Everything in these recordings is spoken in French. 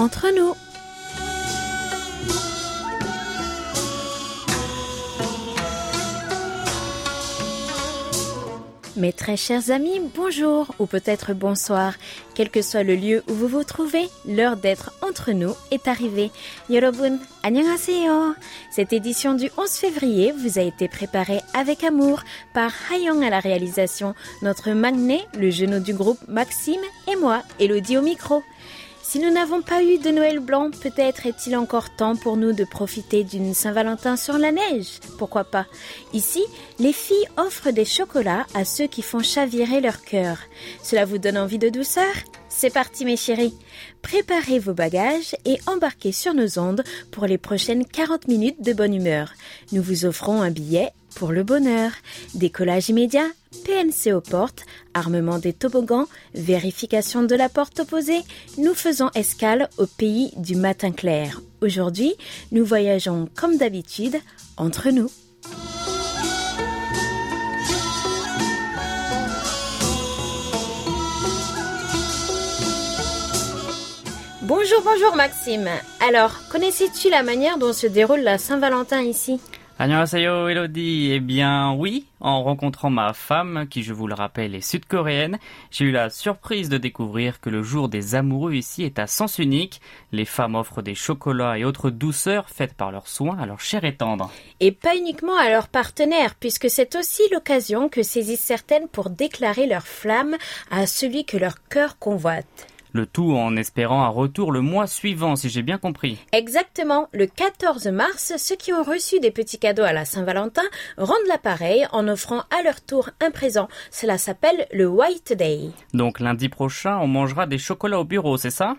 entre nous. Mes très chers amis, bonjour ou peut-être bonsoir. Quel que soit le lieu où vous vous trouvez, l'heure d'être entre nous est arrivée. Yorobun, annyeonghaseyo. Cette édition du 11 février vous a été préparée avec amour par Hayong à la réalisation, notre magné, le genou du groupe Maxime et moi, Elodie au micro. Si nous n'avons pas eu de Noël blanc, peut-être est-il encore temps pour nous de profiter d'une Saint-Valentin sur la neige. Pourquoi pas? Ici, les filles offrent des chocolats à ceux qui font chavirer leur cœur. Cela vous donne envie de douceur? C'est parti mes chéris. Préparez vos bagages et embarquez sur nos ondes pour les prochaines 40 minutes de bonne humeur. Nous vous offrons un billet pour le bonheur. Décollage immédiat, PNC aux portes, armement des toboggans, vérification de la porte opposée, nous faisons escale au pays du matin clair. Aujourd'hui, nous voyageons comme d'habitude entre nous. Bonjour, bonjour Maxime. Alors, connaissais-tu la manière dont se déroule la Saint-Valentin ici? Annyeonghaseyo Elodie, eh bien oui, en rencontrant ma femme, qui je vous le rappelle est sud-coréenne, j'ai eu la surprise de découvrir que le jour des amoureux ici est à sens unique. Les femmes offrent des chocolats et autres douceurs faites par leurs soins à leur chair et tendre. Et pas uniquement à leurs partenaires, puisque c'est aussi l'occasion que saisissent certaines pour déclarer leur flamme à celui que leur cœur convoite. Le tout en espérant un retour le mois suivant, si j'ai bien compris. Exactement, le 14 mars, ceux qui ont reçu des petits cadeaux à la Saint-Valentin rendent l'appareil en offrant à leur tour un présent. Cela s'appelle le White Day. Donc lundi prochain, on mangera des chocolats au bureau, c'est ça?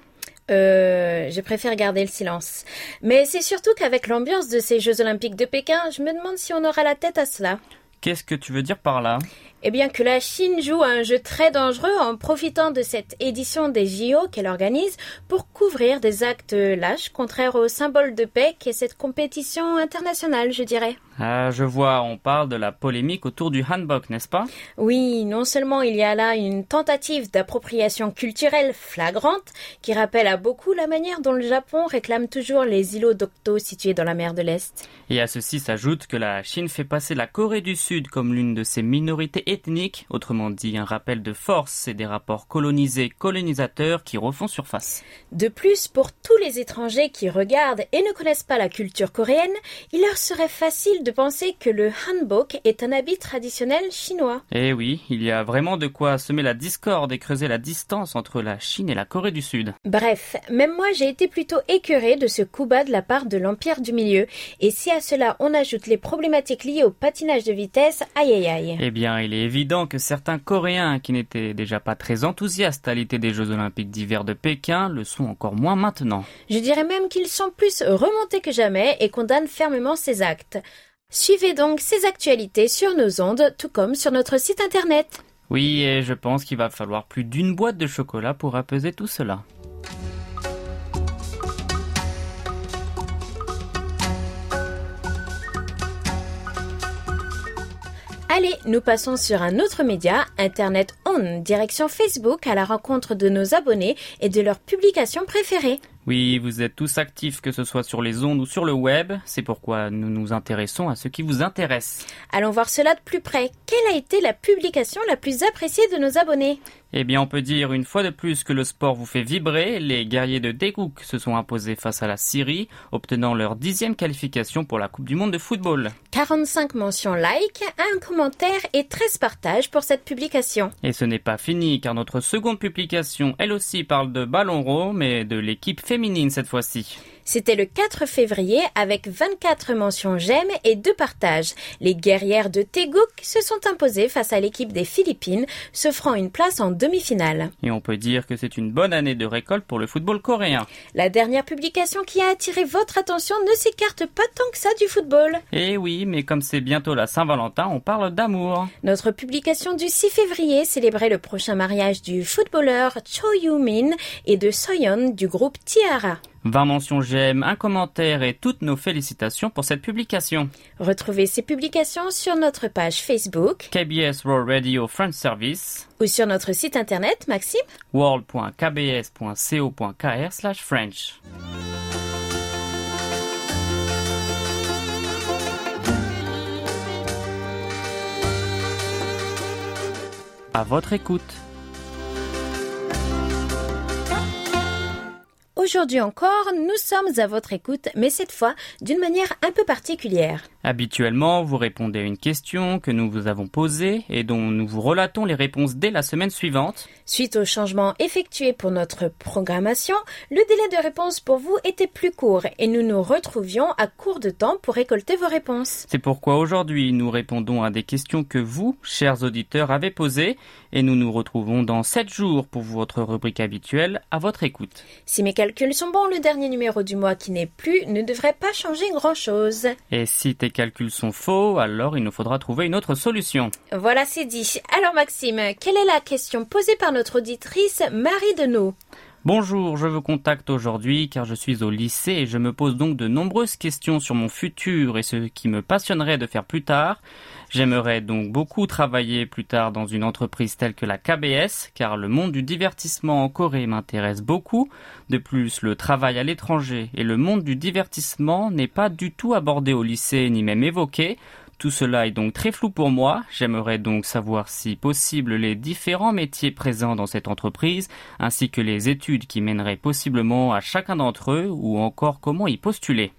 Euh, je préfère garder le silence. Mais c'est surtout qu'avec l'ambiance de ces Jeux Olympiques de Pékin, je me demande si on aura la tête à cela. Qu'est-ce que tu veux dire par là? Eh bien que la Chine joue un jeu très dangereux en profitant de cette édition des JO qu'elle organise pour couvrir des actes lâches contraires au symbole de paix qu'est cette compétition internationale, je dirais. Ah, je vois, on parle de la polémique autour du hanbok, n'est-ce pas? Oui, non seulement il y a là une tentative d'appropriation culturelle flagrante qui rappelle à beaucoup la manière dont le Japon réclame toujours les îlots d'Octo situés dans la mer de l'Est. Et à ceci s'ajoute que la Chine fait passer la Corée du Sud comme l'une de ses minorités ethnique, autrement dit un rappel de force et des rapports colonisés-colonisateurs qui refont surface. De plus, pour tous les étrangers qui regardent et ne connaissent pas la culture coréenne, il leur serait facile de penser que le hanbok est un habit traditionnel chinois. Eh oui, il y a vraiment de quoi semer la discorde et creuser la distance entre la Chine et la Corée du Sud. Bref, même moi j'ai été plutôt écœuré de ce coup bas de la part de l'Empire du Milieu, et si à cela on ajoute les problématiques liées au patinage de vitesse, aïe aïe aïe. Eh bien, il est évident que certains Coréens qui n'étaient déjà pas très enthousiastes à l'été des Jeux Olympiques d'hiver de Pékin le sont encore moins maintenant. Je dirais même qu'ils sont plus remontés que jamais et condamnent fermement ces actes. Suivez donc ces actualités sur nos ondes, tout comme sur notre site internet. Oui, et je pense qu'il va falloir plus d'une boîte de chocolat pour apaiser tout cela. Allez, nous passons sur un autre média, Internet On, direction Facebook à la rencontre de nos abonnés et de leurs publications préférées. Oui, vous êtes tous actifs, que ce soit sur les ondes ou sur le web. C'est pourquoi nous nous intéressons à ce qui vous intéresse. Allons voir cela de plus près. Quelle a été la publication la plus appréciée de nos abonnés? Eh bien, on peut dire une fois de plus que le sport vous fait vibrer. Les guerriers de Daegouk se sont imposés face à la Syrie, obtenant leur dixième qualification pour la Coupe du Monde de football. 45 mentions like, un commentaire et 13 partages pour cette publication. Et ce n'est pas fini, car notre seconde publication, elle aussi, parle de ballon rond, mais de l'équipe féminine cette fois-ci. C'était le 4 février avec 24 mentions j'aime et 2 partages. Les guerrières de Tegouk se sont imposées face à l'équipe des Philippines, s'offrant une place en demi-finale. Et on peut dire que c'est une bonne année de récolte pour le football coréen. La dernière publication qui a attiré votre attention ne s'écarte pas tant que ça du football. Eh oui, mais comme c'est bientôt la Saint-Valentin, on parle d'amour. Notre publication du 6 février célébrait le prochain mariage du footballeur Cho Yoo-min et de Soyeon du groupe Tiara. 20 mentions j'aime, un commentaire et toutes nos félicitations pour cette publication. Retrouvez ces publications sur notre page Facebook KBS World Radio French Service ou sur notre site internet, Maxime world.kbs.co.kr slash French. À votre écoute. Aujourd'hui encore, nous sommes à votre écoute, mais cette fois d'une manière un peu particulière. Habituellement, vous répondez à une question que nous vous avons posée et dont nous vous relatons les réponses dès la semaine suivante. Suite aux changements effectués pour notre programmation, le délai de réponse pour vous était plus court et nous nous retrouvions à court de temps pour récolter vos réponses. C'est pourquoi aujourd'hui nous répondons à des questions que vous, chers auditeurs, avez posées et nous nous retrouvons dans 7 jours pour votre rubrique habituelle à votre écoute. Si mes calculs sont bons, le dernier numéro du mois qui n'est plus ne devrait pas changer grand-chose. Et si tes calculs sont faux, alors il nous faudra trouver une autre solution. Voilà, c'est dit. Alors Maxime, quelle est la question posée par notre auditrice Marie Denot Bonjour, je vous contacte aujourd'hui car je suis au lycée et je me pose donc de nombreuses questions sur mon futur et ce qui me passionnerait de faire plus tard. J'aimerais donc beaucoup travailler plus tard dans une entreprise telle que la KBS car le monde du divertissement en Corée m'intéresse beaucoup. De plus, le travail à l'étranger et le monde du divertissement n'est pas du tout abordé au lycée ni même évoqué. Tout cela est donc très flou pour moi. J'aimerais donc savoir si possible les différents métiers présents dans cette entreprise, ainsi que les études qui mèneraient possiblement à chacun d'entre eux, ou encore comment y postuler.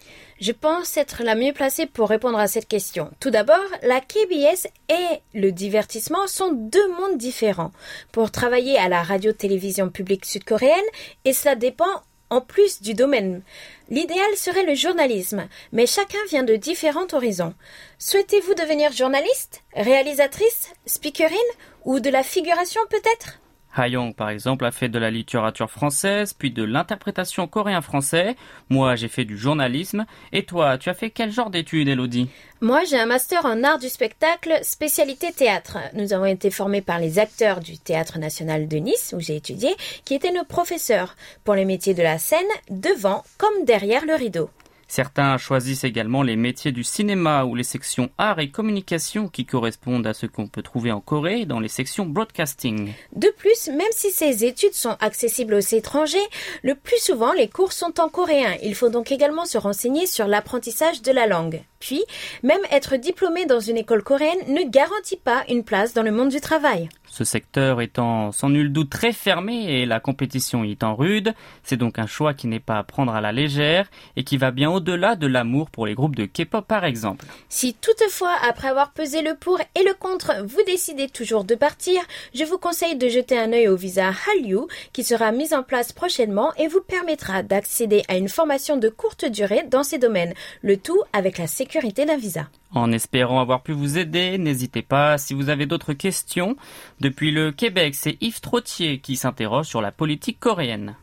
Je pense être la mieux placée pour répondre à cette question. Tout d'abord, la KBS et le divertissement sont deux mondes différents. Pour travailler à la radio-télévision publique sud-coréenne, et cela dépend en plus du domaine. L'idéal serait le journalisme, mais chacun vient de différents horizons. Souhaitez-vous devenir journaliste, réalisatrice, speakerine ou de la figuration peut-être? Hayong, par exemple, a fait de la littérature française, puis de l'interprétation coréen-français. Moi, j'ai fait du journalisme. Et toi, tu as fait quel genre d'études, Elodie? Moi, j'ai un master en art du spectacle, spécialité théâtre. Nous avons été formés par les acteurs du Théâtre national de Nice, où j'ai étudié, qui étaient nos professeurs, pour les métiers de la scène, devant comme derrière le rideau. Certains choisissent également les métiers du cinéma ou les sections art et communication qui correspondent à ce qu'on peut trouver en Corée dans les sections broadcasting. De plus, même si ces études sont accessibles aux étrangers, le plus souvent les cours sont en coréen. Il faut donc également se renseigner sur l'apprentissage de la langue. Puis, même être diplômé dans une école coréenne ne garantit pas une place dans le monde du travail. Ce secteur étant sans nul doute très fermé et la compétition y étant rude, c'est donc un choix qui n'est pas à prendre à la légère et qui va bien au-delà de l'amour pour les groupes de K-pop par exemple. Si toutefois, après avoir pesé le pour et le contre, vous décidez toujours de partir, je vous conseille de jeter un œil au visa Hallyu qui sera mis en place prochainement et vous permettra d'accéder à une formation de courte durée dans ces domaines, le tout avec la sécurité d'un visa. En espérant avoir pu vous aider, n'hésitez pas si vous avez d'autres questions. Depuis le Québec, c'est Yves Trottier qui s'interroge sur la politique coréenne.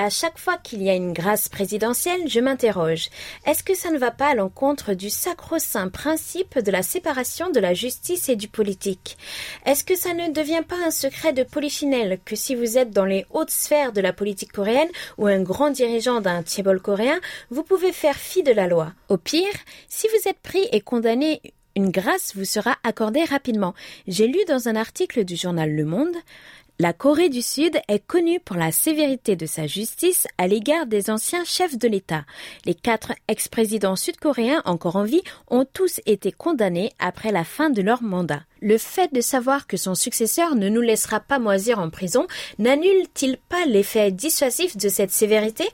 À chaque fois qu'il y a une grâce présidentielle, je m'interroge. Est-ce que ça ne va pas à l'encontre du sacro-saint principe de la séparation de la justice et du politique? Est-ce que ça ne devient pas un secret de polichinelle que si vous êtes dans les hautes sphères de la politique coréenne ou un grand dirigeant d'un tiebol coréen, vous pouvez faire fi de la loi? Au pire, si vous êtes pris et condamné une grâce vous sera accordée rapidement. J'ai lu dans un article du journal Le Monde la Corée du Sud est connue pour la sévérité de sa justice à l'égard des anciens chefs de l'État. Les quatre ex-présidents sud-coréens encore en vie ont tous été condamnés après la fin de leur mandat. Le fait de savoir que son successeur ne nous laissera pas moisir en prison n'annule-t-il pas l'effet dissuasif de cette sévérité?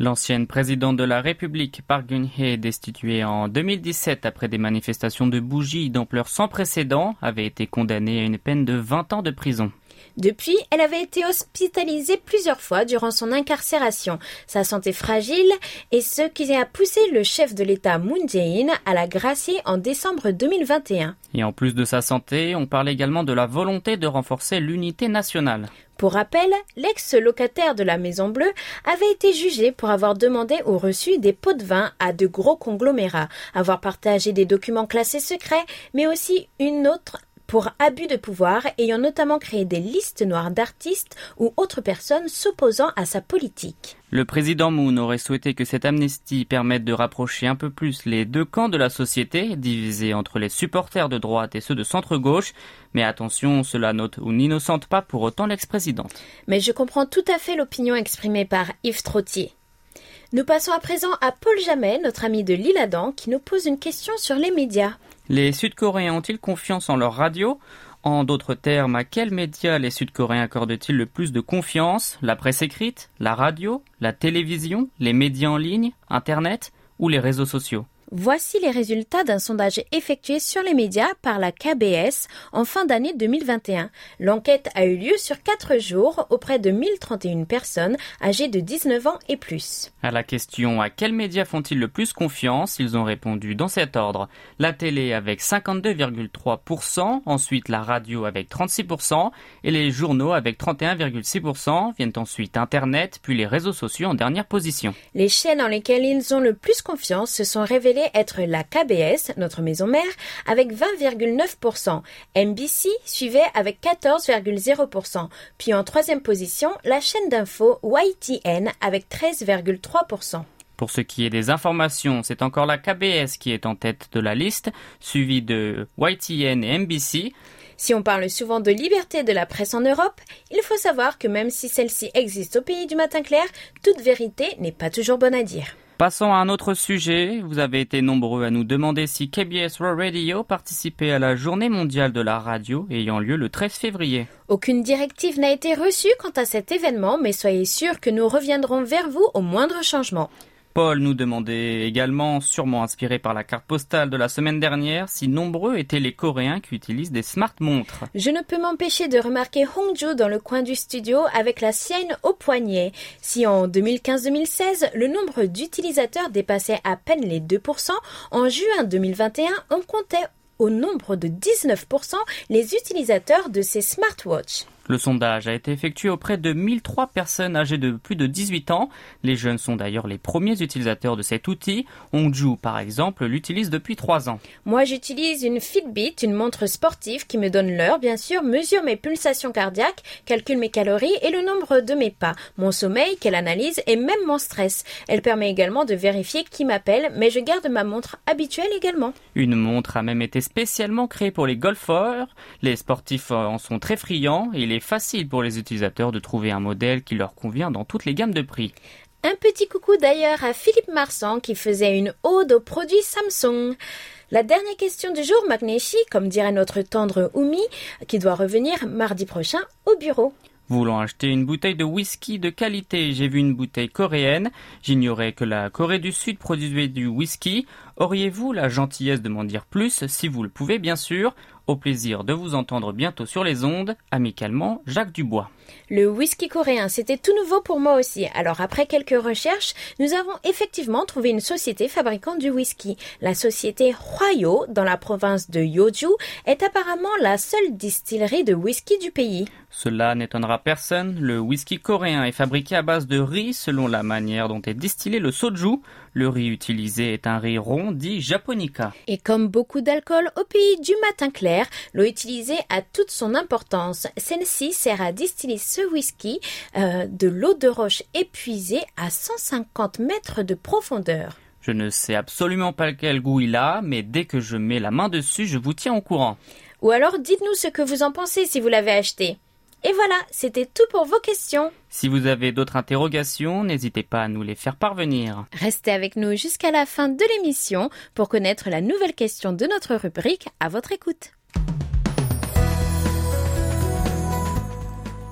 L'ancienne présidente de la République, Park Geun-hye, destituée en 2017 après des manifestations de bougies d'ampleur sans précédent, avait été condamnée à une peine de 20 ans de prison. Depuis, elle avait été hospitalisée plusieurs fois durant son incarcération, sa santé fragile et ce qui a poussé le chef de l'État Moon Jae-in à la gracier en décembre 2021. Et en plus de sa santé, on parle également de la volonté de renforcer l'unité nationale. Pour rappel, l'ex-locataire de la Maison Bleue avait été jugé pour avoir demandé ou reçu des pots de vin à de gros conglomérats, avoir partagé des documents classés secrets, mais aussi une autre pour abus de pouvoir ayant notamment créé des listes noires d'artistes ou autres personnes s'opposant à sa politique. Le président Moon aurait souhaité que cette amnistie permette de rapprocher un peu plus les deux camps de la société, divisés entre les supporters de droite et ceux de centre-gauche. Mais attention, cela note ou n'innocente pas pour autant l'ex-présidente. Mais je comprends tout à fait l'opinion exprimée par Yves Trottier. Nous passons à présent à Paul Jamet, notre ami de l'Île-Adam, qui nous pose une question sur les médias. Les Sud-Coréens ont-ils confiance en leur radio? En d'autres termes, à quels médias les Sud-Coréens accordent-ils le plus de confiance? La presse écrite? La radio? La télévision? Les médias en ligne? Internet? Ou les réseaux sociaux? Voici les résultats d'un sondage effectué sur les médias par la KBS en fin d'année 2021. L'enquête a eu lieu sur quatre jours auprès de 1031 personnes âgées de 19 ans et plus. À la question à quels médias font-ils le plus confiance, ils ont répondu dans cet ordre. La télé avec 52,3%, ensuite la radio avec 36% et les journaux avec 31,6%, viennent ensuite Internet puis les réseaux sociaux en dernière position. Les chaînes en lesquelles ils ont le plus confiance se sont révélées être la KBS, notre maison mère, avec 20,9%. NBC suivait avec 14,0%. Puis en troisième position, la chaîne d'info YTN avec 13,3%. Pour ce qui est des informations, c'est encore la KBS qui est en tête de la liste, suivie de YTN et NBC. Si on parle souvent de liberté de la presse en Europe, il faut savoir que même si celle-ci existe au pays du matin clair, toute vérité n'est pas toujours bonne à dire. Passons à un autre sujet. Vous avez été nombreux à nous demander si KBS World Radio participait à la journée mondiale de la radio ayant lieu le 13 février. Aucune directive n'a été reçue quant à cet événement, mais soyez sûrs que nous reviendrons vers vous au moindre changement. Paul nous demandait également, sûrement inspiré par la carte postale de la semaine dernière, si nombreux étaient les Coréens qui utilisent des smart montres. Je ne peux m'empêcher de remarquer Hongju dans le coin du studio avec la sienne au poignet. Si en 2015-2016, le nombre d'utilisateurs dépassait à peine les 2%, en juin 2021, on comptait au nombre de 19% les utilisateurs de ces smartwatches. Le sondage a été effectué auprès de 1003 personnes âgées de plus de 18 ans. Les jeunes sont d'ailleurs les premiers utilisateurs de cet outil. Hongju, par exemple, l'utilise depuis 3 ans. Moi, j'utilise une Fitbit, une montre sportive qui me donne l'heure, bien sûr, mesure mes pulsations cardiaques, calcule mes calories et le nombre de mes pas, mon sommeil, qu'elle analyse et même mon stress. Elle permet également de vérifier qui m'appelle, mais je garde ma montre habituelle également. Une montre a même été spécialement créée pour les golfeurs. Les sportifs en sont très friands et il est facile pour les utilisateurs de trouver un modèle qui leur convient dans toutes les gammes de prix. Un petit coucou d'ailleurs à Philippe Marsan qui faisait une ode aux produits Samsung. La dernière question du jour, Magnéchi, comme dirait notre tendre Oumi, qui doit revenir mardi prochain au bureau. Voulant acheter une bouteille de whisky de qualité, j'ai vu une bouteille coréenne. J'ignorais que la Corée du Sud produisait du whisky. Auriez-vous la gentillesse de m'en dire plus, si vous le pouvez bien sûr Au plaisir de vous entendre bientôt sur les ondes. Amicalement, Jacques Dubois. Le whisky coréen, c'était tout nouveau pour moi aussi. Alors après quelques recherches, nous avons effectivement trouvé une société fabricant du whisky. La société Hwayo, dans la province de Yeoju, est apparemment la seule distillerie de whisky du pays. Cela n'étonnera personne, le whisky coréen est fabriqué à base de riz selon la manière dont est distillé le soju. Le riz utilisé est un riz rond dit japonica. Et comme beaucoup d'alcool au pays du matin clair, l'eau utilisée a toute son importance. Celle-ci sert à distiller ce whisky euh, de l'eau de roche épuisée à 150 mètres de profondeur. Je ne sais absolument pas quel goût il a, mais dès que je mets la main dessus, je vous tiens au courant. Ou alors dites-nous ce que vous en pensez si vous l'avez acheté. Et voilà, c'était tout pour vos questions. Si vous avez d'autres interrogations, n'hésitez pas à nous les faire parvenir. Restez avec nous jusqu'à la fin de l'émission pour connaître la nouvelle question de notre rubrique à votre écoute.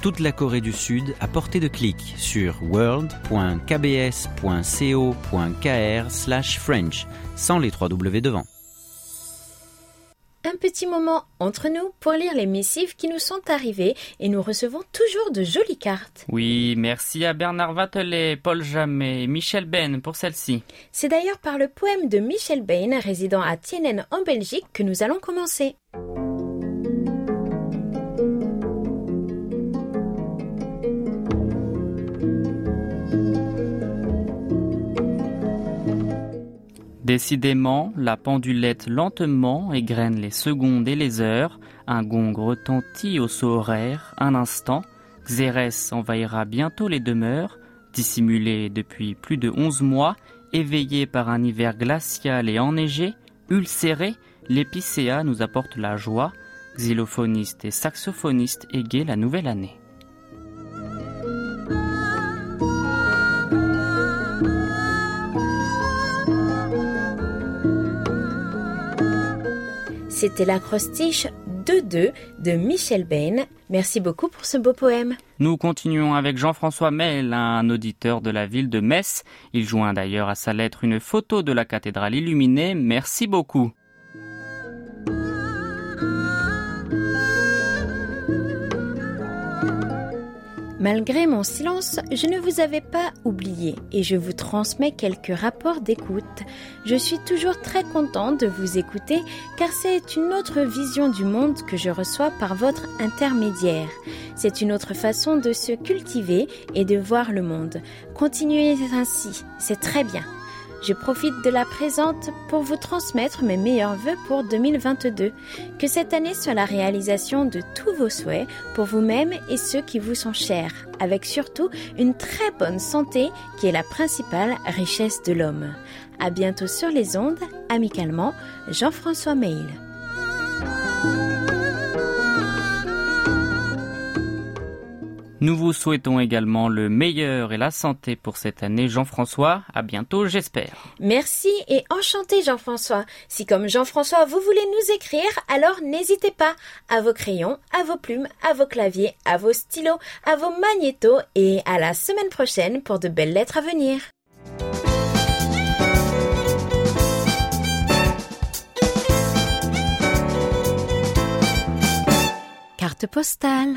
Toute la Corée du Sud à portée de clic sur world.kbs.co.kr/french sans les trois W devant un petit moment entre nous pour lire les missives qui nous sont arrivées et nous recevons toujours de jolies cartes. Oui, merci à Bernard Vatelet, Paul Jamet et Michel Ben pour celle-ci. C'est d'ailleurs par le poème de Michel Ben, résident à Tienen en Belgique, que nous allons commencer. Décidément, la pendulette lentement égrène les secondes et les heures, un gong retentit au saut horaire, un instant, Xérès envahira bientôt les demeures, dissimulé depuis plus de onze mois, éveillé par un hiver glacial et enneigé, ulcéré, l'épicéa nous apporte la joie, xylophoniste et saxophoniste égaye la nouvelle année. C'était l'acrostiche 2-2 de Michel Bain. Merci beaucoup pour ce beau poème. Nous continuons avec Jean-François Mel, un auditeur de la ville de Metz. Il joint d'ailleurs à sa lettre une photo de la cathédrale illuminée. Merci beaucoup. Malgré mon silence, je ne vous avais pas oublié et je vous transmets quelques rapports d'écoute. Je suis toujours très contente de vous écouter car c'est une autre vision du monde que je reçois par votre intermédiaire. C'est une autre façon de se cultiver et de voir le monde. Continuez ainsi, c'est très bien. Je profite de la présente pour vous transmettre mes meilleurs voeux pour 2022. Que cette année soit la réalisation de tous vos souhaits pour vous-même et ceux qui vous sont chers, avec surtout une très bonne santé qui est la principale richesse de l'homme. À bientôt sur les ondes, amicalement, Jean-François Mail. Nous vous souhaitons également le meilleur et la santé pour cette année, Jean-François. À bientôt, j'espère. Merci et enchanté, Jean-François. Si comme Jean-François, vous voulez nous écrire, alors n'hésitez pas. À vos crayons, à vos plumes, à vos claviers, à vos stylos, à vos magnétos et à la semaine prochaine pour de belles lettres à venir. Carte postale.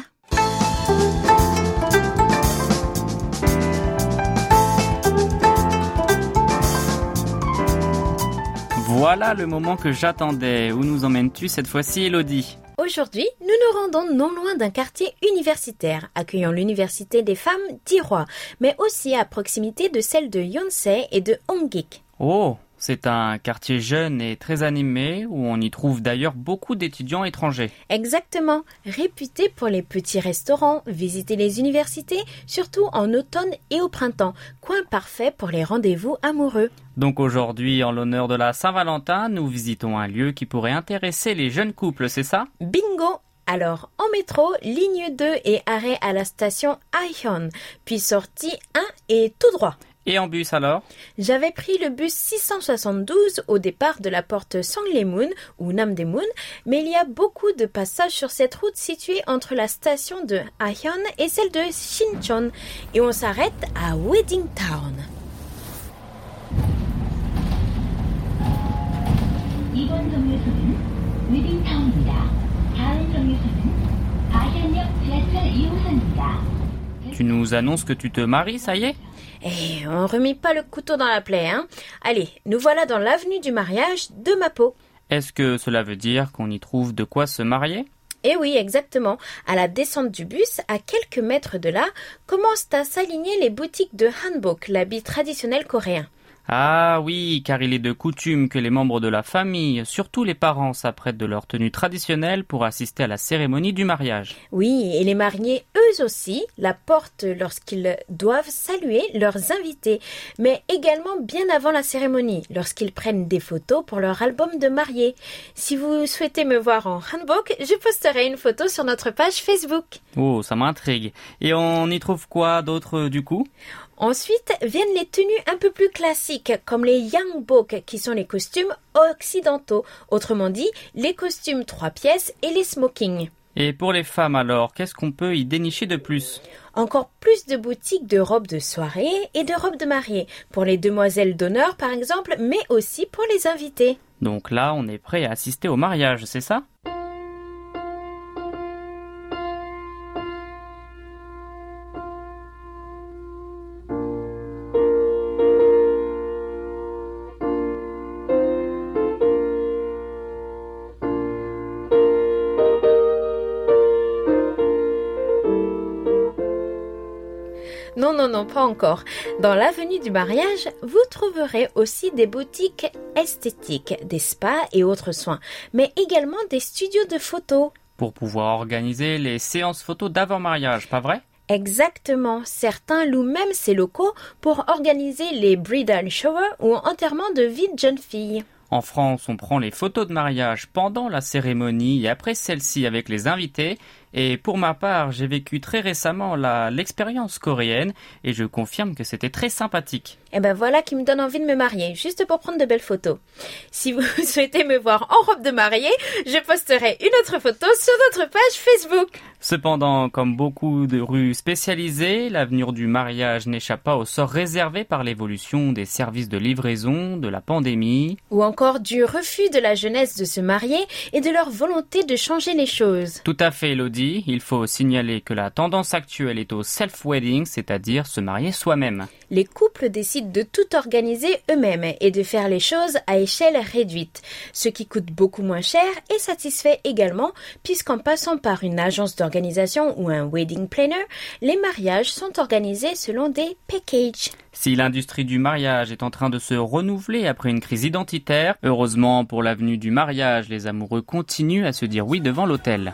Voilà le moment que j'attendais. Où nous emmènes-tu cette fois-ci, Elodie Aujourd'hui, nous nous rendons non loin d'un quartier universitaire, accueillant l'université des femmes d'Irois, mais aussi à proximité de celle de Yonsei et de Hongik. Oh, c'est un quartier jeune et très animé où on y trouve d'ailleurs beaucoup d'étudiants étrangers. Exactement, réputé pour les petits restaurants, visiter les universités, surtout en automne et au printemps, coin parfait pour les rendez-vous amoureux. Donc aujourd'hui, en l'honneur de la Saint-Valentin, nous visitons un lieu qui pourrait intéresser les jeunes couples, c'est ça? Bingo alors, en métro, ligne 2 et arrêt à la station Aihyun, puis sortie 1 et tout droit. Et en bus alors? J'avais pris le bus 672 au départ de la porte Sanglemoon ou Namdemun, mais il y a beaucoup de passages sur cette route située entre la station de Ahyeon et celle de Shincheon. Et on s'arrête à Wedding Town. Tu nous annonces que tu te maries, ça y est? Et on remet pas le couteau dans la plaie, hein Allez, nous voilà dans l'avenue du mariage de Mapo. Est-ce que cela veut dire qu'on y trouve de quoi se marier? Eh oui, exactement. À la descente du bus, à quelques mètres de là, commencent à s'aligner les boutiques de hanbok, l'habit traditionnel coréen. Ah oui, car il est de coutume que les membres de la famille, surtout les parents, s'apprêtent de leur tenue traditionnelle pour assister à la cérémonie du mariage. Oui, et les mariés, eux aussi, la portent lorsqu'ils doivent saluer leurs invités, mais également bien avant la cérémonie, lorsqu'ils prennent des photos pour leur album de mariés. Si vous souhaitez me voir en hanbok, je posterai une photo sur notre page Facebook. Oh, ça m'intrigue. Et on y trouve quoi d'autre du coup? Ensuite viennent les tenues un peu plus classiques, comme les yangbok, qui sont les costumes occidentaux, autrement dit, les costumes trois pièces et les smokings. Et pour les femmes alors, qu'est-ce qu'on peut y dénicher de plus? Encore plus de boutiques de robes de soirée et de robes de mariée, pour les demoiselles d'honneur par exemple, mais aussi pour les invités. Donc là, on est prêt à assister au mariage, c'est ça? Non, pas encore. Dans l'avenue du mariage, vous trouverez aussi des boutiques esthétiques, des spas et autres soins, mais également des studios de photos. Pour pouvoir organiser les séances photos d'avant-mariage, pas vrai? Exactement. Certains louent même ces locaux pour organiser les bridal showers ou enterrements de vie de jeunes filles. En France, on prend les photos de mariage pendant la cérémonie et après celle-ci avec les invités. Et pour ma part, j'ai vécu très récemment l'expérience coréenne et je confirme que c'était très sympathique. Et ben voilà qui me donne envie de me marier, juste pour prendre de belles photos. Si vous souhaitez me voir en robe de mariée, je posterai une autre photo sur notre page Facebook. Cependant, comme beaucoup de rues spécialisées, l'avenir du mariage n'échappe pas au sort réservé par l'évolution des services de livraison, de la pandémie. Ou encore du refus de la jeunesse de se marier et de leur volonté de changer les choses. Tout à fait, Elodie. Il faut signaler que la tendance actuelle est au self-wedding, c'est-à-dire se marier soi-même. Les couples décident de tout organiser eux-mêmes et de faire les choses à échelle réduite, ce qui coûte beaucoup moins cher et satisfait également puisqu'en passant par une agence d'organisation ou un wedding planner, les mariages sont organisés selon des packages. Si l'industrie du mariage est en train de se renouveler après une crise identitaire, heureusement pour l'avenue du mariage, les amoureux continuent à se dire oui devant l'hôtel.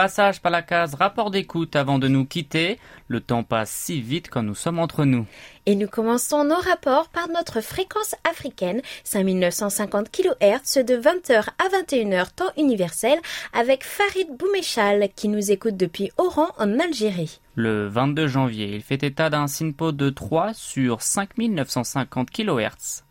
Passage par la case rapport d'écoute avant de nous quitter. Le temps passe si vite quand nous sommes entre nous. Et nous commençons nos rapports par notre fréquence africaine, 5950 kHz de 20h à 21h temps universel avec Farid Boumechal qui nous écoute depuis Oran en Algérie. Le 22 janvier, il fait état d'un SINPO de 3 sur 5950 kHz.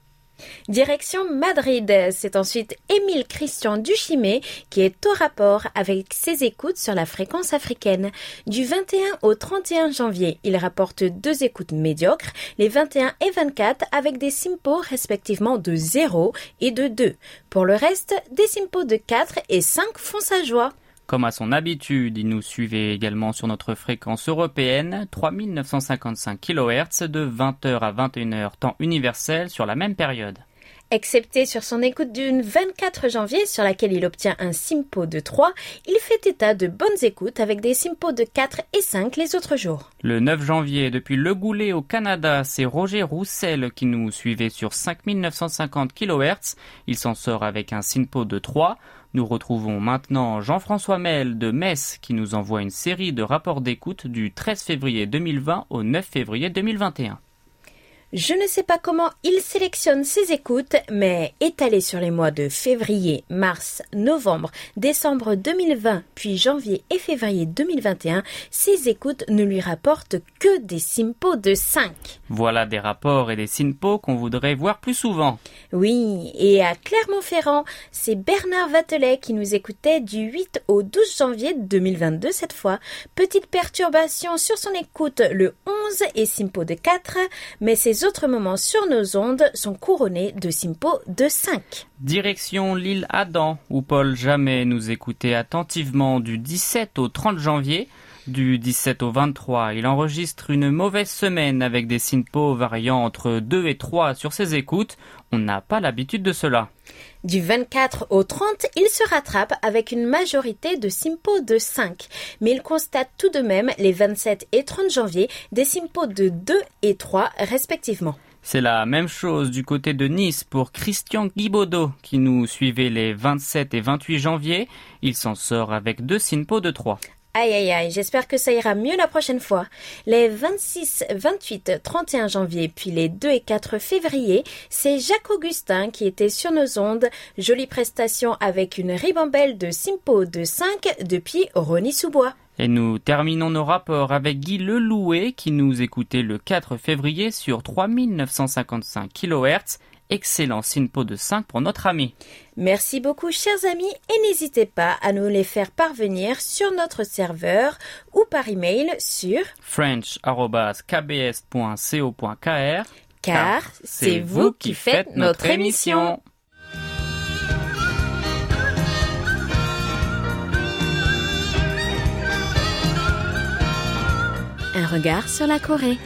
Direction Madrid, c'est ensuite Émile Christian Duchimé qui est au rapport avec ses écoutes sur la fréquence africaine. Du 21 au 31 janvier, il rapporte deux écoutes médiocres, les 21 et 24 avec des simpos respectivement de 0 et de 2. Pour le reste, des simpos de 4 et 5 font sa joie. Comme à son habitude, il nous suivait également sur notre fréquence européenne, 3955 kHz de 20h à 21h temps universel sur la même période. Excepté sur son écoute du 24 janvier sur laquelle il obtient un simpo de 3, il fait état de bonnes écoutes avec des simpos de 4 et 5 les autres jours. Le 9 janvier, depuis Le Goulet au Canada, c'est Roger Roussel qui nous suivait sur 5950 kHz. Il s'en sort avec un SINPO de 3. Nous retrouvons maintenant Jean-François Mel de Metz qui nous envoie une série de rapports d'écoute du 13 février 2020 au 9 février 2021. Je ne sais pas comment il sélectionne ses écoutes, mais étalé sur les mois de février, mars, novembre, décembre 2020, puis janvier et février 2021, ses écoutes ne lui rapportent que des simpos de 5. Voilà des rapports et des SINPO qu'on voudrait voir plus souvent. Oui, et à Clermont-Ferrand, c'est Bernard Vatelet qui nous écoutait du 8 au 12 janvier 2022 cette fois. Petite perturbation sur son écoute le 11 et Simpo de 4, mais ses autres moments sur nos ondes sont couronnés de Simpo de 5. Direction l'île Adam, où Paul Jamais nous écoutait attentivement du 17 au 30 janvier. Du 17 au 23, il enregistre une mauvaise semaine avec des SINPO variant entre 2 et 3 sur ses écoutes. On n'a pas l'habitude de cela. Du 24 au 30, il se rattrape avec une majorité de Simpo de 5, mais il constate tout de même les 27 et 30 janvier des Simpo de 2 et 3 respectivement. C'est la même chose du côté de Nice pour Christian Guibaudot qui nous suivait les 27 et 28 janvier. Il s'en sort avec deux SINPO de 3. Aïe aïe aïe, j'espère que ça ira mieux la prochaine fois. Les 26, 28, 31 janvier, puis les 2 et 4 février, c'est Jacques Augustin qui était sur nos ondes. Jolie prestation avec une ribambelle de Simpo de 5 depuis Rony-sous-Bois. Et nous terminons nos rapports avec Guy Lelouet qui nous écoutait le 4 février sur 3955 kHz. Excellent SINPO de 5 pour notre ami. Merci beaucoup chers amis et n'hésitez pas à nous les faire parvenir sur notre serveur ou par email sur french.kbs.co.kr car c'est vous qui faites notre émission. Un regard sur la Corée.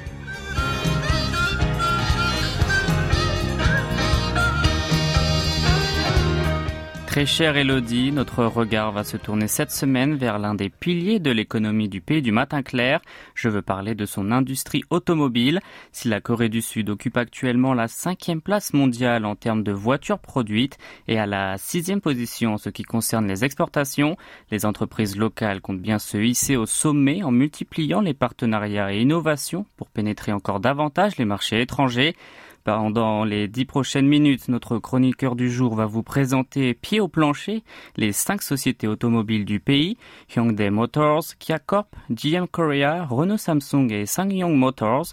Très chère Elodie, notre regard va se tourner cette semaine vers l'un des piliers de l'économie du pays du matin clair. Je veux parler de son industrie automobile. Si la Corée du Sud occupe actuellement la cinquième place mondiale en termes de voitures produites et à la sixième position en ce qui concerne les exportations, les entreprises locales comptent bien se hisser au sommet en multipliant les partenariats et innovations pour pénétrer encore davantage les marchés étrangers. Pendant les dix prochaines minutes, notre chroniqueur du jour va vous présenter pied au plancher les cinq sociétés automobiles du pays, Hyundai Motors, Kia Corp, GM Korea, Renault Samsung et SsangYong Motors.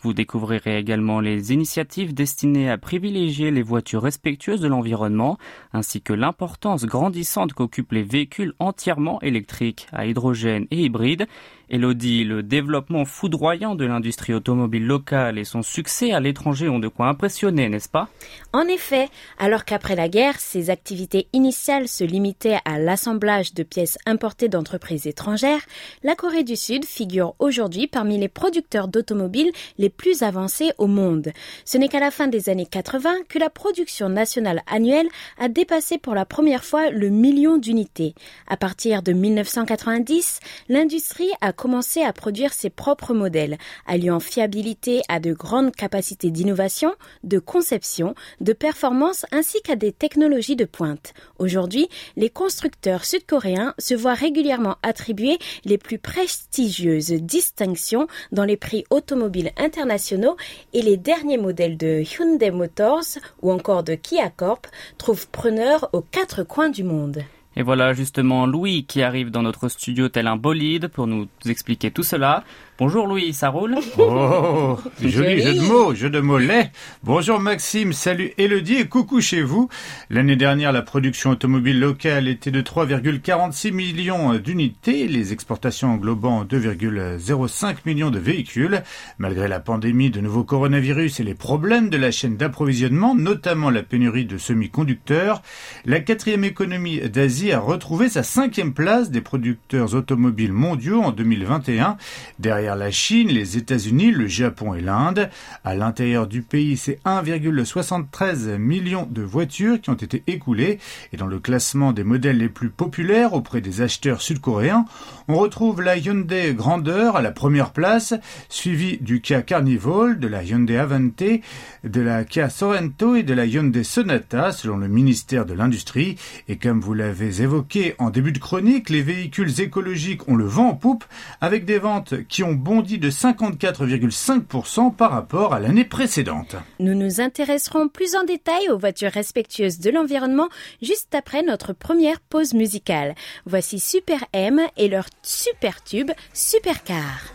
Vous découvrirez également les initiatives destinées à privilégier les voitures respectueuses de l'environnement, ainsi que l'importance grandissante qu'occupent les véhicules entièrement électriques à hydrogène et hybrides. Elodie, le développement foudroyant de l'industrie automobile locale et son succès à l'étranger ont de quoi impressionner, n'est-ce pas? En effet, alors qu'après la guerre, ses activités initiales se limitaient à l'assemblage de pièces importées d'entreprises étrangères, la Corée du Sud figure aujourd'hui parmi les producteurs d'automobiles les plus avancés au monde. Ce n'est qu'à la fin des années 80 que la production nationale annuelle a dépassé pour la première fois le million d'unités. À partir de 1990, l'industrie a commencé à produire ses propres modèles, alliant fiabilité à de grandes capacités d'innovation, de conception, de performance ainsi qu'à des technologies de pointe. Aujourd'hui, les constructeurs sud-coréens se voient régulièrement attribuer les plus prestigieuses distinctions dans les prix automobiles internationaux et les derniers modèles de Hyundai Motors ou encore de Kia Corp trouvent preneur aux quatre coins du monde. Et voilà justement Louis qui arrive dans notre studio tel un bolide pour nous expliquer tout cela. Bonjour Louis, ça roule? Oh, Joli. jeu de mots, jeu de mots laid. Bonjour Maxime, salut Elodie et coucou chez vous. L'année dernière, la production automobile locale était de 3,46 millions d'unités, les exportations englobant 2,05 millions de véhicules. Malgré la pandémie de nouveau coronavirus et les problèmes de la chaîne d'approvisionnement, notamment la pénurie de semi-conducteurs, la quatrième économie d'Asie a retrouvé sa cinquième place des producteurs automobiles mondiaux en 2021, derrière la Chine, les États-Unis, le Japon et l'Inde. À l'intérieur du pays, c'est 1,73 million de voitures qui ont été écoulées. Et dans le classement des modèles les plus populaires auprès des acheteurs sud-coréens, on retrouve la Hyundai Grandeur à la première place, suivie du Kia Carnival, de la Hyundai Avante, de la Kia Sorento et de la Hyundai Sonata, selon le ministère de l'Industrie. Et comme vous l'avez évoqué en début de chronique, les véhicules écologiques ont le vent en poupe, avec des ventes qui ont bondi de 54,5% par rapport à l'année précédente. Nous nous intéresserons plus en détail aux voitures respectueuses de l'environnement juste après notre première pause musicale. Voici Super M et leur super tube Supercar.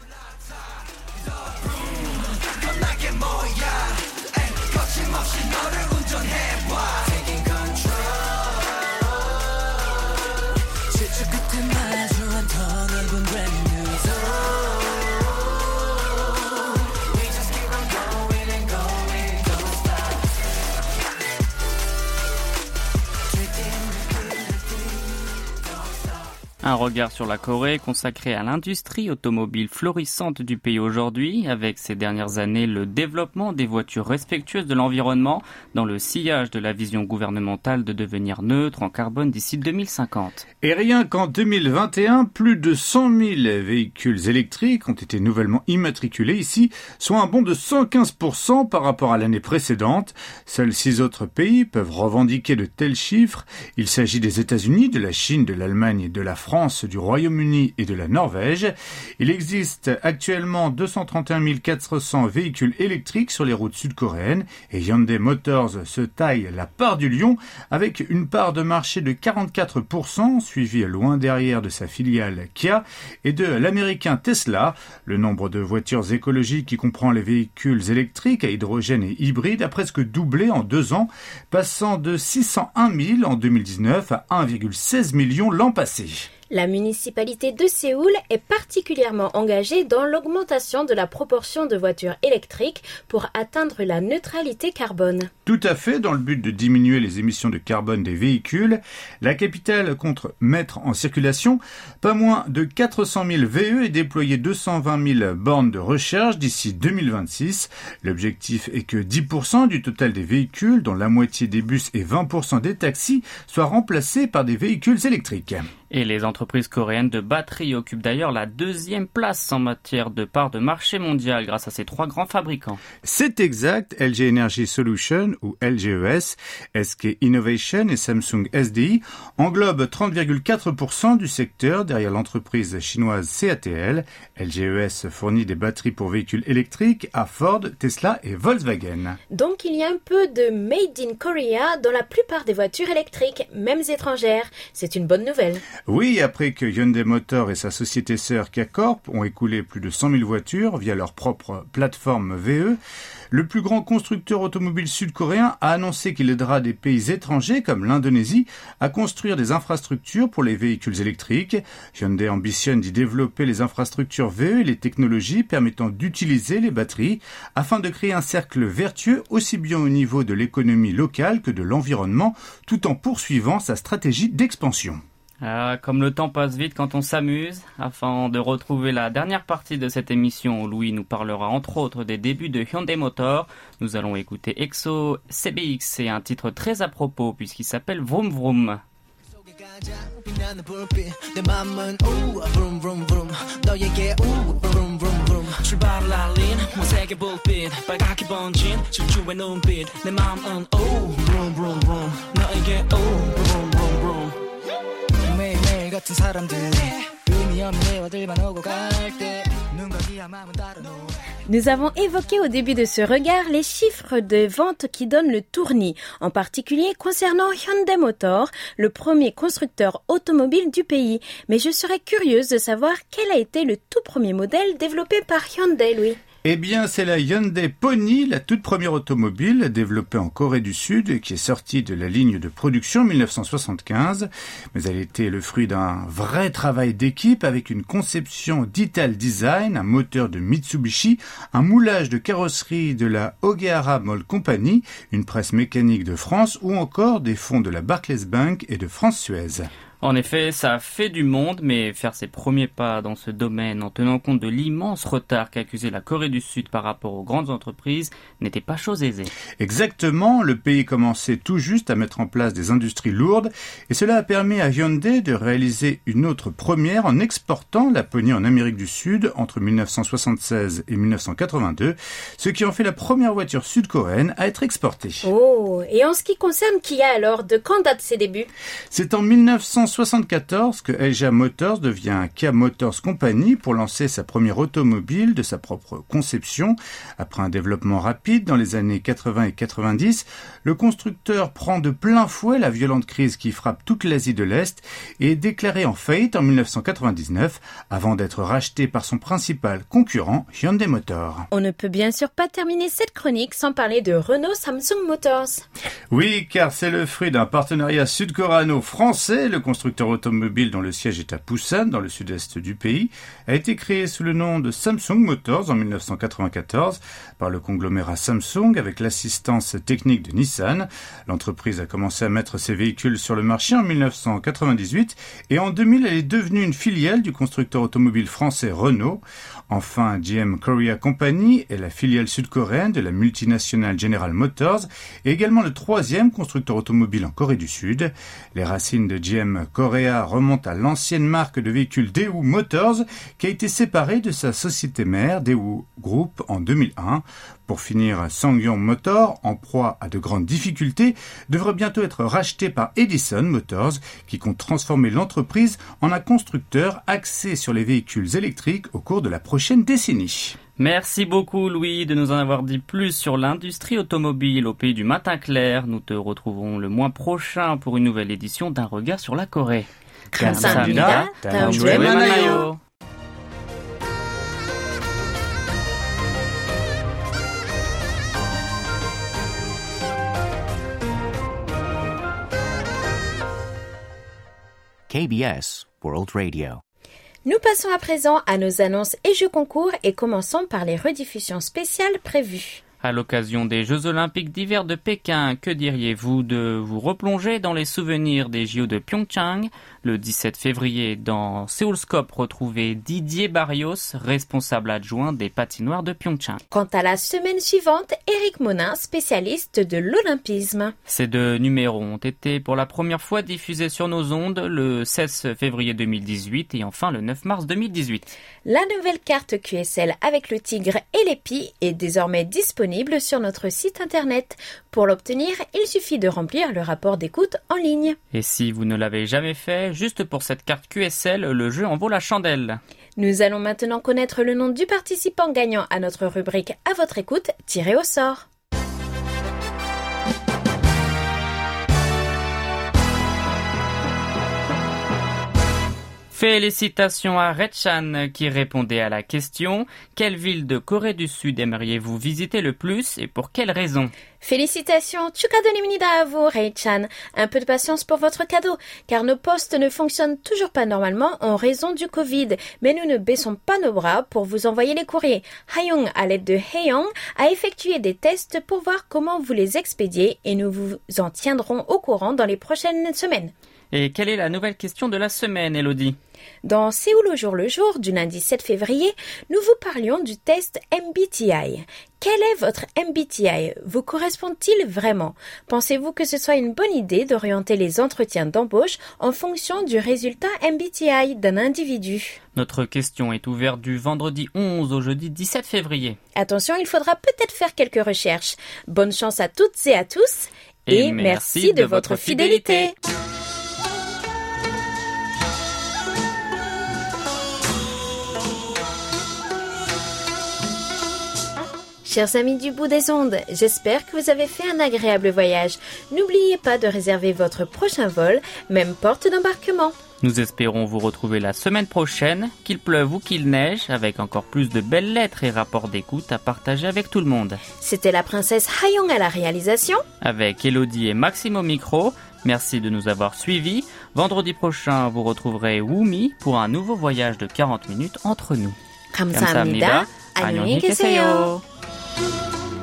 Un regard sur la Corée consacré à l'industrie automobile florissante du pays aujourd'hui, avec ces dernières années le développement des voitures respectueuses de l'environnement dans le sillage de la vision gouvernementale de devenir neutre en carbone d'ici 2050. Et rien qu'en 2021, plus de 100 000 véhicules électriques ont été nouvellement immatriculés ici, soit un bond de 115% par rapport à l'année précédente. Seuls six autres pays peuvent revendiquer de tels chiffres. Il s'agit des États-Unis, de la Chine, de l'Allemagne et de la France, du Royaume-Uni et de la Norvège. Il existe actuellement 231 400 véhicules électriques sur les routes sud-coréennes et Hyundai Motors se taille la part du lion avec une part de marché de 44%, suivi loin derrière de sa filiale Kia et de l'américain Tesla. Le nombre de voitures écologiques qui comprend les véhicules électriques à hydrogène et hybrides a presque doublé en deux ans, passant de 601 000 en 2019 à 1,16 million l'an passé. La municipalité de Séoul est particulièrement engagée dans l'augmentation de la proportion de voitures électriques pour atteindre la neutralité carbone. Tout à fait, dans le but de diminuer les émissions de carbone des véhicules, la capitale compte mettre en circulation pas moins de 400 000 VE et déployer 220 000 bornes de recharge d'ici 2026. L'objectif est que 10% du total des véhicules, dont la moitié des bus et 20% des taxis, soient remplacés par des véhicules électriques. Et les entreprises coréennes de batterie occupent d'ailleurs la deuxième place en matière de part de marché mondial grâce à ces trois grands fabricants. C'est exact, LG Energy Solution ou LGES, SK Innovation et Samsung SDI englobent 30,4% du secteur derrière l'entreprise chinoise CATL. LGES fournit des batteries pour véhicules électriques à Ford, Tesla et Volkswagen. Donc il y a un peu de Made in Korea dans la plupart des voitures électriques, même étrangères. C'est une bonne nouvelle. Oui, après que Hyundai Motor et sa société sœur K-Corp ont écoulé plus de 100 000 voitures via leur propre plateforme VE, le plus grand constructeur automobile sud-coréen a annoncé qu'il aidera des pays étrangers comme l'Indonésie à construire des infrastructures pour les véhicules électriques. Hyundai ambitionne d'y développer les infrastructures VE et les technologies permettant d'utiliser les batteries afin de créer un cercle vertueux aussi bien au niveau de l'économie locale que de l'environnement tout en poursuivant sa stratégie d'expansion. Ah, comme le temps passe vite quand on s'amuse, afin de retrouver la dernière partie de cette émission où Louis nous parlera entre autres des débuts de Hyundai Motor, nous allons écouter EXO CBX et un titre très à propos puisqu'il s'appelle Vroom Vroom. 빛나는 불빛 내 맘은 우 vroom vroom vroom 너에게 우 vroom vroom vroom 출발을 알린 모색의 불빛 빨갛게 번진 질주의 눈빛 내 맘은 우 vroom vroom vroom 너에게 우 vroom vroom vroom 매일매일 같은 사람들이 의미 없는 대화들만 오고 갈때 눈과 귀와 마음은 다른 옷 Nous avons évoqué au début de ce regard les chiffres de vente qui donnent le tournis, en particulier concernant Hyundai Motor, le premier constructeur automobile du pays. Mais je serais curieuse de savoir quel a été le tout premier modèle développé par Hyundai, Louis. Eh bien, c'est la Hyundai Pony, la toute première automobile développée en Corée du Sud, qui est sortie de la ligne de production en 1975. Mais elle était le fruit d'un vrai travail d'équipe avec une conception d'Ital Design, un moteur de Mitsubishi, un moulage de carrosserie de la Ogehara Mold Company, une presse mécanique de France ou encore des fonds de la Barclays Bank et de France Suez. En effet, ça a fait du monde, mais faire ses premiers pas dans ce domaine en tenant compte de l'immense retard qu'accusait la Corée du Sud par rapport aux grandes entreprises n'était pas chose aisée. Exactement, le pays commençait tout juste à mettre en place des industries lourdes et cela a permis à Hyundai de réaliser une autre première en exportant la Pony en Amérique du Sud entre 1976 et 1982, ce qui en fait la première voiture sud-coréenne à être exportée. Oh, et en ce qui concerne Kia alors, de quand datent ses débuts? C'est en 1974 que LG Motors devient Kia Motors Company pour lancer sa première automobile de sa propre conception. Après un développement rapide dans les années 80 et 90, le constructeur prend de plein fouet la violente crise qui frappe toute l'Asie de l'Est et est déclaré en faillite en 1999 avant d'être racheté par son principal concurrent Hyundai Motor. On ne peut bien sûr pas terminer cette chronique sans parler de Renault Samsung Motors. Oui, car c'est le fruit d'un partenariat sud-coréano-français. Le constructeur automobile dont le siège est à Busan, dans le sud-est du pays, a été créé sous le nom de Samsung Motors en 1994 par le conglomérat Samsung avec l'assistance technique de Nissan. L'entreprise a commencé à mettre ses véhicules sur le marché en 1998 et en 2000 elle est devenue une filiale du constructeur automobile français Renault. Enfin, GM Korea Company est la filiale sud-coréenne de la multinationale General Motors et également le troisième constructeur automobile en Corée du Sud. Les racines de GM Korea remontent à l'ancienne marque de véhicules Daewoo Motors qui a été séparée de sa société mère Daewoo Group en 2001. Pour finir, Sangyong Motor, en proie à de grandes difficultés, devrait bientôt être racheté par Edison Motors, qui compte transformer l'entreprise en un constructeur axé sur les véhicules électriques au cours de la prochaine décennie. Merci beaucoup Louis de nous en avoir dit plus sur l'industrie automobile au pays du matin clair. Nous te retrouverons le mois prochain pour une nouvelle édition d'un regard sur la Corée. KBS World Radio. Nous passons à présent à nos annonces et jeux concours et commençons par les rediffusions spéciales prévues. À l'occasion des Jeux Olympiques d'hiver de Pékin, que diriez-vous de vous replonger dans les souvenirs des JO de Pyeongchang? Le 17 février, dans Séoulscope, retrouvez Didier Barrios, responsable adjoint des patinoires de Pyeongchang. Quant à la semaine suivante, Eric Monin, spécialiste de l'olympisme. Ces deux numéros ont été pour la première fois diffusés sur nos ondes le 16 février 2018 et enfin le 9 mars 2018. La nouvelle carte QSL avec le tigre et l'épi est désormais disponible sur notre site internet. Pour l'obtenir, il suffit de remplir le rapport d'écoute en ligne. Et si vous ne l'avez jamais fait, juste pour cette carte QSL, le jeu en vaut la chandelle. Nous allons maintenant connaître le nom du participant gagnant à notre rubrique à votre écoute tiré au sort. Félicitations à Rechan qui répondait à la question Quelle ville de Corée du Sud aimeriez-vous visiter le plus et pour quelle raison? Félicitations, Chukadonimnida à vous, Rei-chan. Un peu de patience pour votre cadeau, car nos postes ne fonctionnent toujours pas normalement en raison du Covid, mais nous ne baissons pas nos bras pour vous envoyer les courriers. Hayong, à l'aide de Heyong, a effectué des tests pour voir comment vous les expédiez et nous vous en tiendrons au courant dans les prochaines semaines. Et quelle est la nouvelle question de la semaine, Elodie? Dans Séoul au jour le jour du lundi 7 février, nous vous parlions du test MBTI. Quel est votre MBTI Vous correspond-il vraiment? Pensez-vous que ce soit une bonne idée d'orienter les entretiens d'embauche en fonction du résultat MBTI d'un individu? Notre question est ouverte du vendredi 11 au jeudi 17 février. Attention, il faudra peut-être faire quelques recherches. Bonne chance à toutes et à tous Et merci de votre fidélité. Chers amis du bout des ondes, j'espère que vous avez fait un agréable voyage. N'oubliez pas de réserver votre prochain vol, même porte d'embarquement. Nous espérons vous retrouver la semaine prochaine, qu'il pleuve ou qu'il neige, avec encore plus de belles lettres et rapports d'écoute à partager avec tout le monde. C'était la princesse Hayong à la réalisation. Avec Elodie et Maxime au micro, merci de nous avoir suivis. Vendredi prochain, vous retrouverez Wumi pour un nouveau voyage de 40 minutes entre nous. 감사합니다. 안녕히 계세요. 계세요. Thank you.